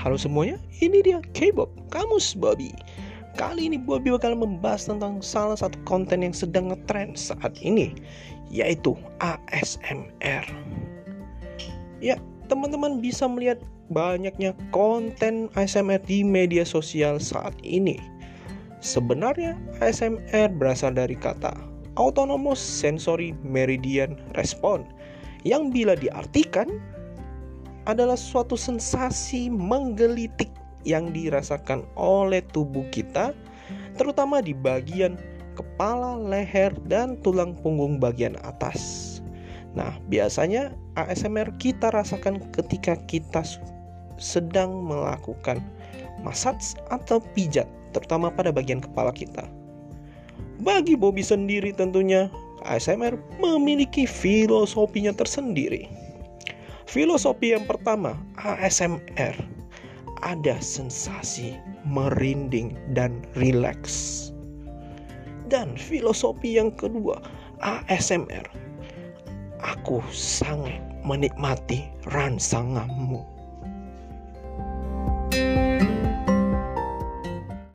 Halo semuanya, ini dia K-pop Kamus Bobby. Kali ini Bobby bakal membahas tentang salah satu konten yang sedang ngetrend saat ini, yaitu ASMR. Ya, teman-teman bisa melihat banyaknya konten ASMR di media sosial saat ini. Sebenarnya ASMR berasal dari kata Autonomous Sensory Meridian Response yang bila diartikan adalah suatu sensasi menggelitik yang dirasakan oleh tubuh kita, terutama di bagian kepala, leher, dan tulang punggung bagian atas. Nah, biasanya ASMR kita rasakan ketika kita sedang melakukan massage atau pijat, terutama pada bagian kepala kita. Bagi Bobby sendiri tentunya, ASMR memiliki filosofinya tersendiri. Filosofi yang pertama, ASMR. Ada sensasi merinding dan rileks. Dan filosofi yang kedua, ASMR. Aku sangat menikmati rangsanganmu.